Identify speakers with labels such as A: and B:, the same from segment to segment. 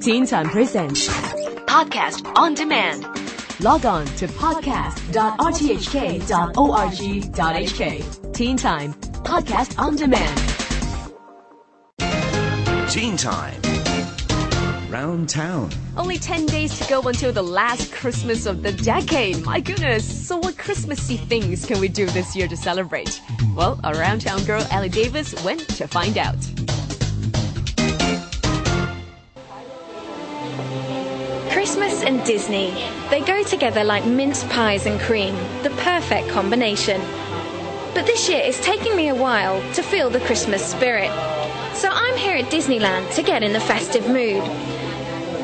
A: Teen Time Presents Podcast on Demand. Log on to podcast.rthk.org.hk. Teen Time Podcast on Demand.
B: Teen Time. Round Town.
C: Only 10 days to go until the last Christmas of the decade. My goodness. So what Christmassy things can we do this year to celebrate? Well, our Round Town girl Ellie Davis went to find out.
D: Christmas and Disney. They go together like mince pies and cream, the perfect combination. But this year it's taking me a while to feel the Christmas spirit. So I'm here at Disneyland to get in the festive mood.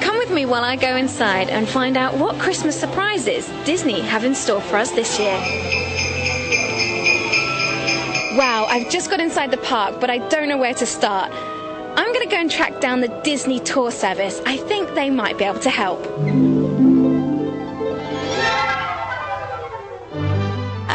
D: Come with me while I go inside and find out what Christmas surprises Disney have in store for us this year. Wow, I've just got inside the park, but I don't know where to start. I'm going to go and track down the Disney Tour Service. I think they might be able to help.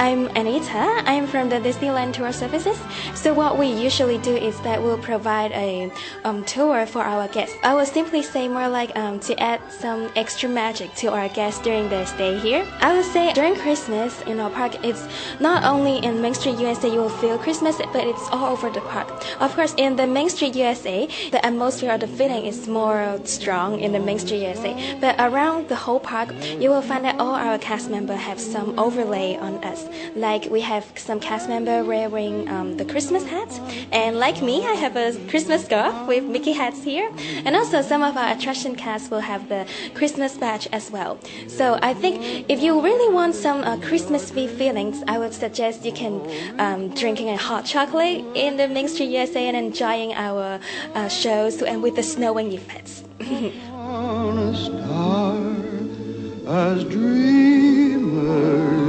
E: I'm Anita. I'm from the Disneyland Tour Services. So what we usually do is that we'll provide a um, tour for our guests. I would simply say more like um, to add some extra magic to our guests during their stay here. I would say during Christmas in our park, it's not only in Main Street USA you will feel Christmas, but it's all over the park. Of course, in the Main Street USA, the atmosphere of the feeling is more strong in the Main Street USA. But around the whole park, you will find that all our cast members have some overlay on us. Like we have some cast member wearing um, the Christmas hats, and like me, I have a Christmas scarf with Mickey hats here, and also some of our attraction cast will have the Christmas badge as well. So I think if you really want some uh, Christmas feelings, I would suggest you can um, drinking a hot chocolate in the Main Street USA and enjoying our uh, shows and with the snowing effects.
F: as dreamers.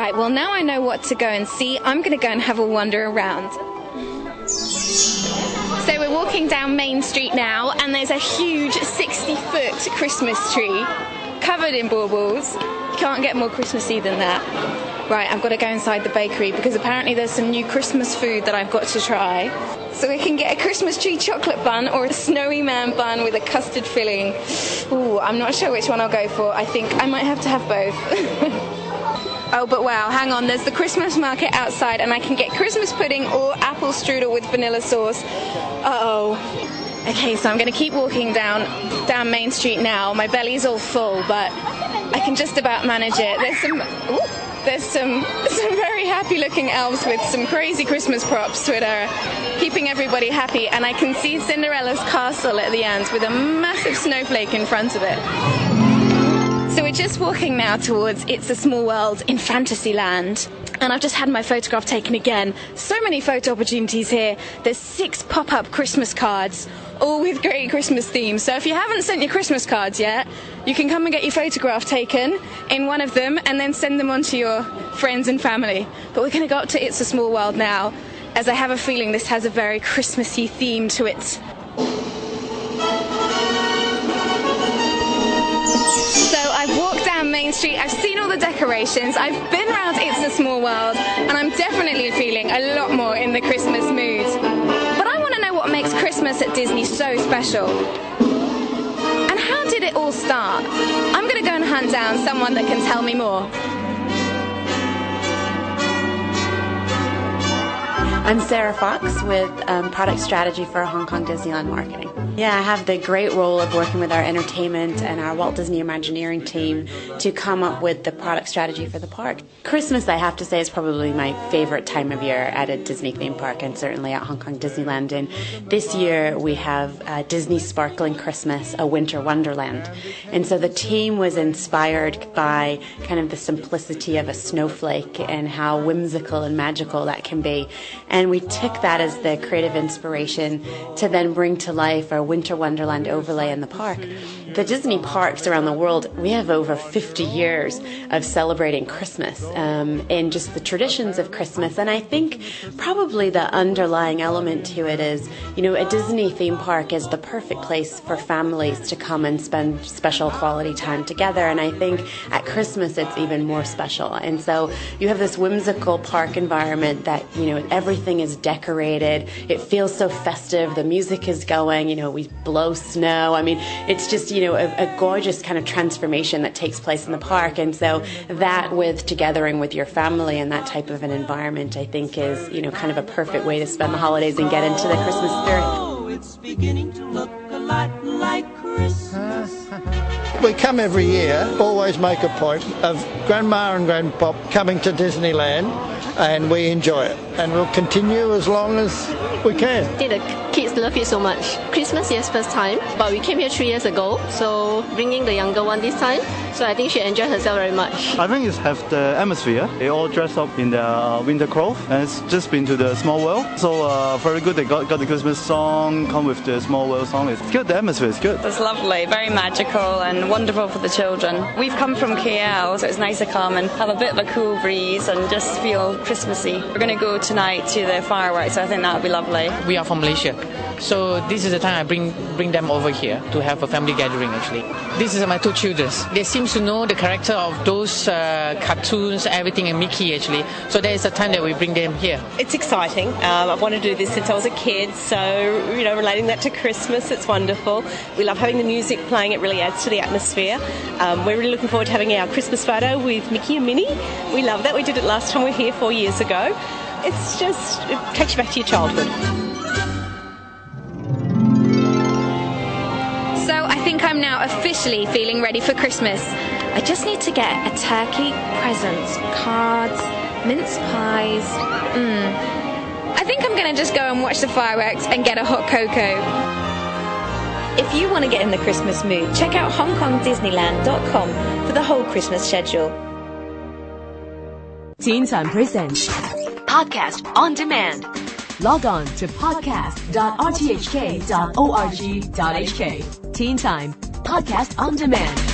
D: Right, well, now I know what to go and see. I'm going to go and have a wander around. So we're walking down Main Street now, and there's a huge 60 foot Christmas tree covered in baubles. You can't get more Christmassy than that. Right, I've got to go inside the bakery because apparently there's some new Christmas food that I've got to try. So we can get a Christmas tree chocolate bun or a snowy man bun with a custard filling. Ooh, I'm not sure which one I'll go for. I think I might have to have both. Oh, but wow, hang on, there's the Christmas market outside, and I can get Christmas pudding or apple strudel with vanilla sauce. Uh oh. Okay, so I'm going to keep walking down down Main Street now. My belly's all full, but I can just about manage it. There's some. Ooh, there's some some very happy looking elves with some crazy Christmas props that are keeping everybody happy, and I can see Cinderella's castle at the end with a massive snowflake in front of it. So we're just walking now towards It's a Small World in Fantasyland. And I've just had my photograph taken again. So many photo opportunities here. There's six pop up Christmas cards, all with great Christmas themes. So if you haven't sent your Christmas cards yet, you can come and get your photograph taken in one of them and then send them on to your friends and family. But we're going to go up to It's a Small World now, as I have a feeling this has a very Christmassy theme to it. The decorations, I've been around It's a Small World, and I'm definitely feeling a lot more in the Christmas mood. But I want to know what makes Christmas at Disney so special. And how did it all start? I'm going to go and hunt down someone that can tell me more.
G: I'm Sarah Fox with um, product strategy for Hong Kong Disneyland Marketing. Yeah, I have the great role of working with our entertainment and our Walt Disney Imagineering team to come up with the product strategy for the park. Christmas, I have to say, is probably my favorite time of year at a Disney theme park and certainly at Hong Kong Disneyland. And this year we have uh, Disney Sparkling Christmas, a winter wonderland. And so the team was inspired by kind of the simplicity of a snowflake and how whimsical and magical that can be. And we took that as the creative inspiration to then bring to life our Winter Wonderland overlay in the park. The Disney parks around the world, we have over 50 years of celebrating Christmas um, and just the traditions of Christmas. And I think probably the underlying element to it is, you know, a Disney theme park is the perfect place for families to come and spend special quality time together. And I think at Christmas it's even more special. And so you have this whimsical park environment that, you know, everything everything is decorated. It feels so festive. The music is going. You know, we blow snow. I mean, it's just you know a, a gorgeous kind of transformation that takes place in the park. And so that with togethering with your family and that type of an environment, I think is you know kind of a perfect way to spend the holidays and get into the Christmas spirit.
H: Oh, it's beginning to look a lot like Christmas.
I: We come every year, always make a point of Grandma and Grandpop coming to Disneyland, and we enjoy it. And we'll continue as long as we can.
J: I think the kids love it so much. Christmas is first time, but we came here three years ago, so bringing the younger one this time. So I think she enjoyed herself very much.
K: I think it's have the atmosphere. They all dress up in their uh, winter clothes, and it's just been to the Small World. So uh, very good. They got, got the Christmas song, come with the Small World song. It's good. The atmosphere is good.
L: It's lovely, very magical, and wonderful for the children. We've come from KL, so it's nice to come and have a bit of a cool breeze and just feel Christmassy. We're going to go tonight to the fireworks, so I think that would be lovely.
M: We are from Malaysia. So this is the time I bring bring them over here to have a family gathering. Actually, this is my two children. They seem to know the character of those uh, cartoons, everything, and Mickey actually. So there is a time that we bring them here.
N: It's exciting. Um, I've wanted to do this since I was a kid. So you know, relating that to Christmas, it's wonderful. We love having the music playing. It really adds to the atmosphere. Um, we're really looking forward to having our Christmas photo with Mickey and Minnie. We love that. We did it last time we were here four years ago. It's just it takes you back to your childhood.
D: So I think I'm now officially feeling ready for Christmas. I just need to get a turkey, presents, cards, mince pies. Mmm. I think I'm gonna just go and watch the fireworks and get a hot cocoa.
O: If you want to get in the Christmas mood, check out HongKongDisneyland.com for the whole Christmas schedule.
A: Teen Time Presents Podcast on Demand. Log on to podcast.rthk.org.hk. Teen Time Podcast on Demand.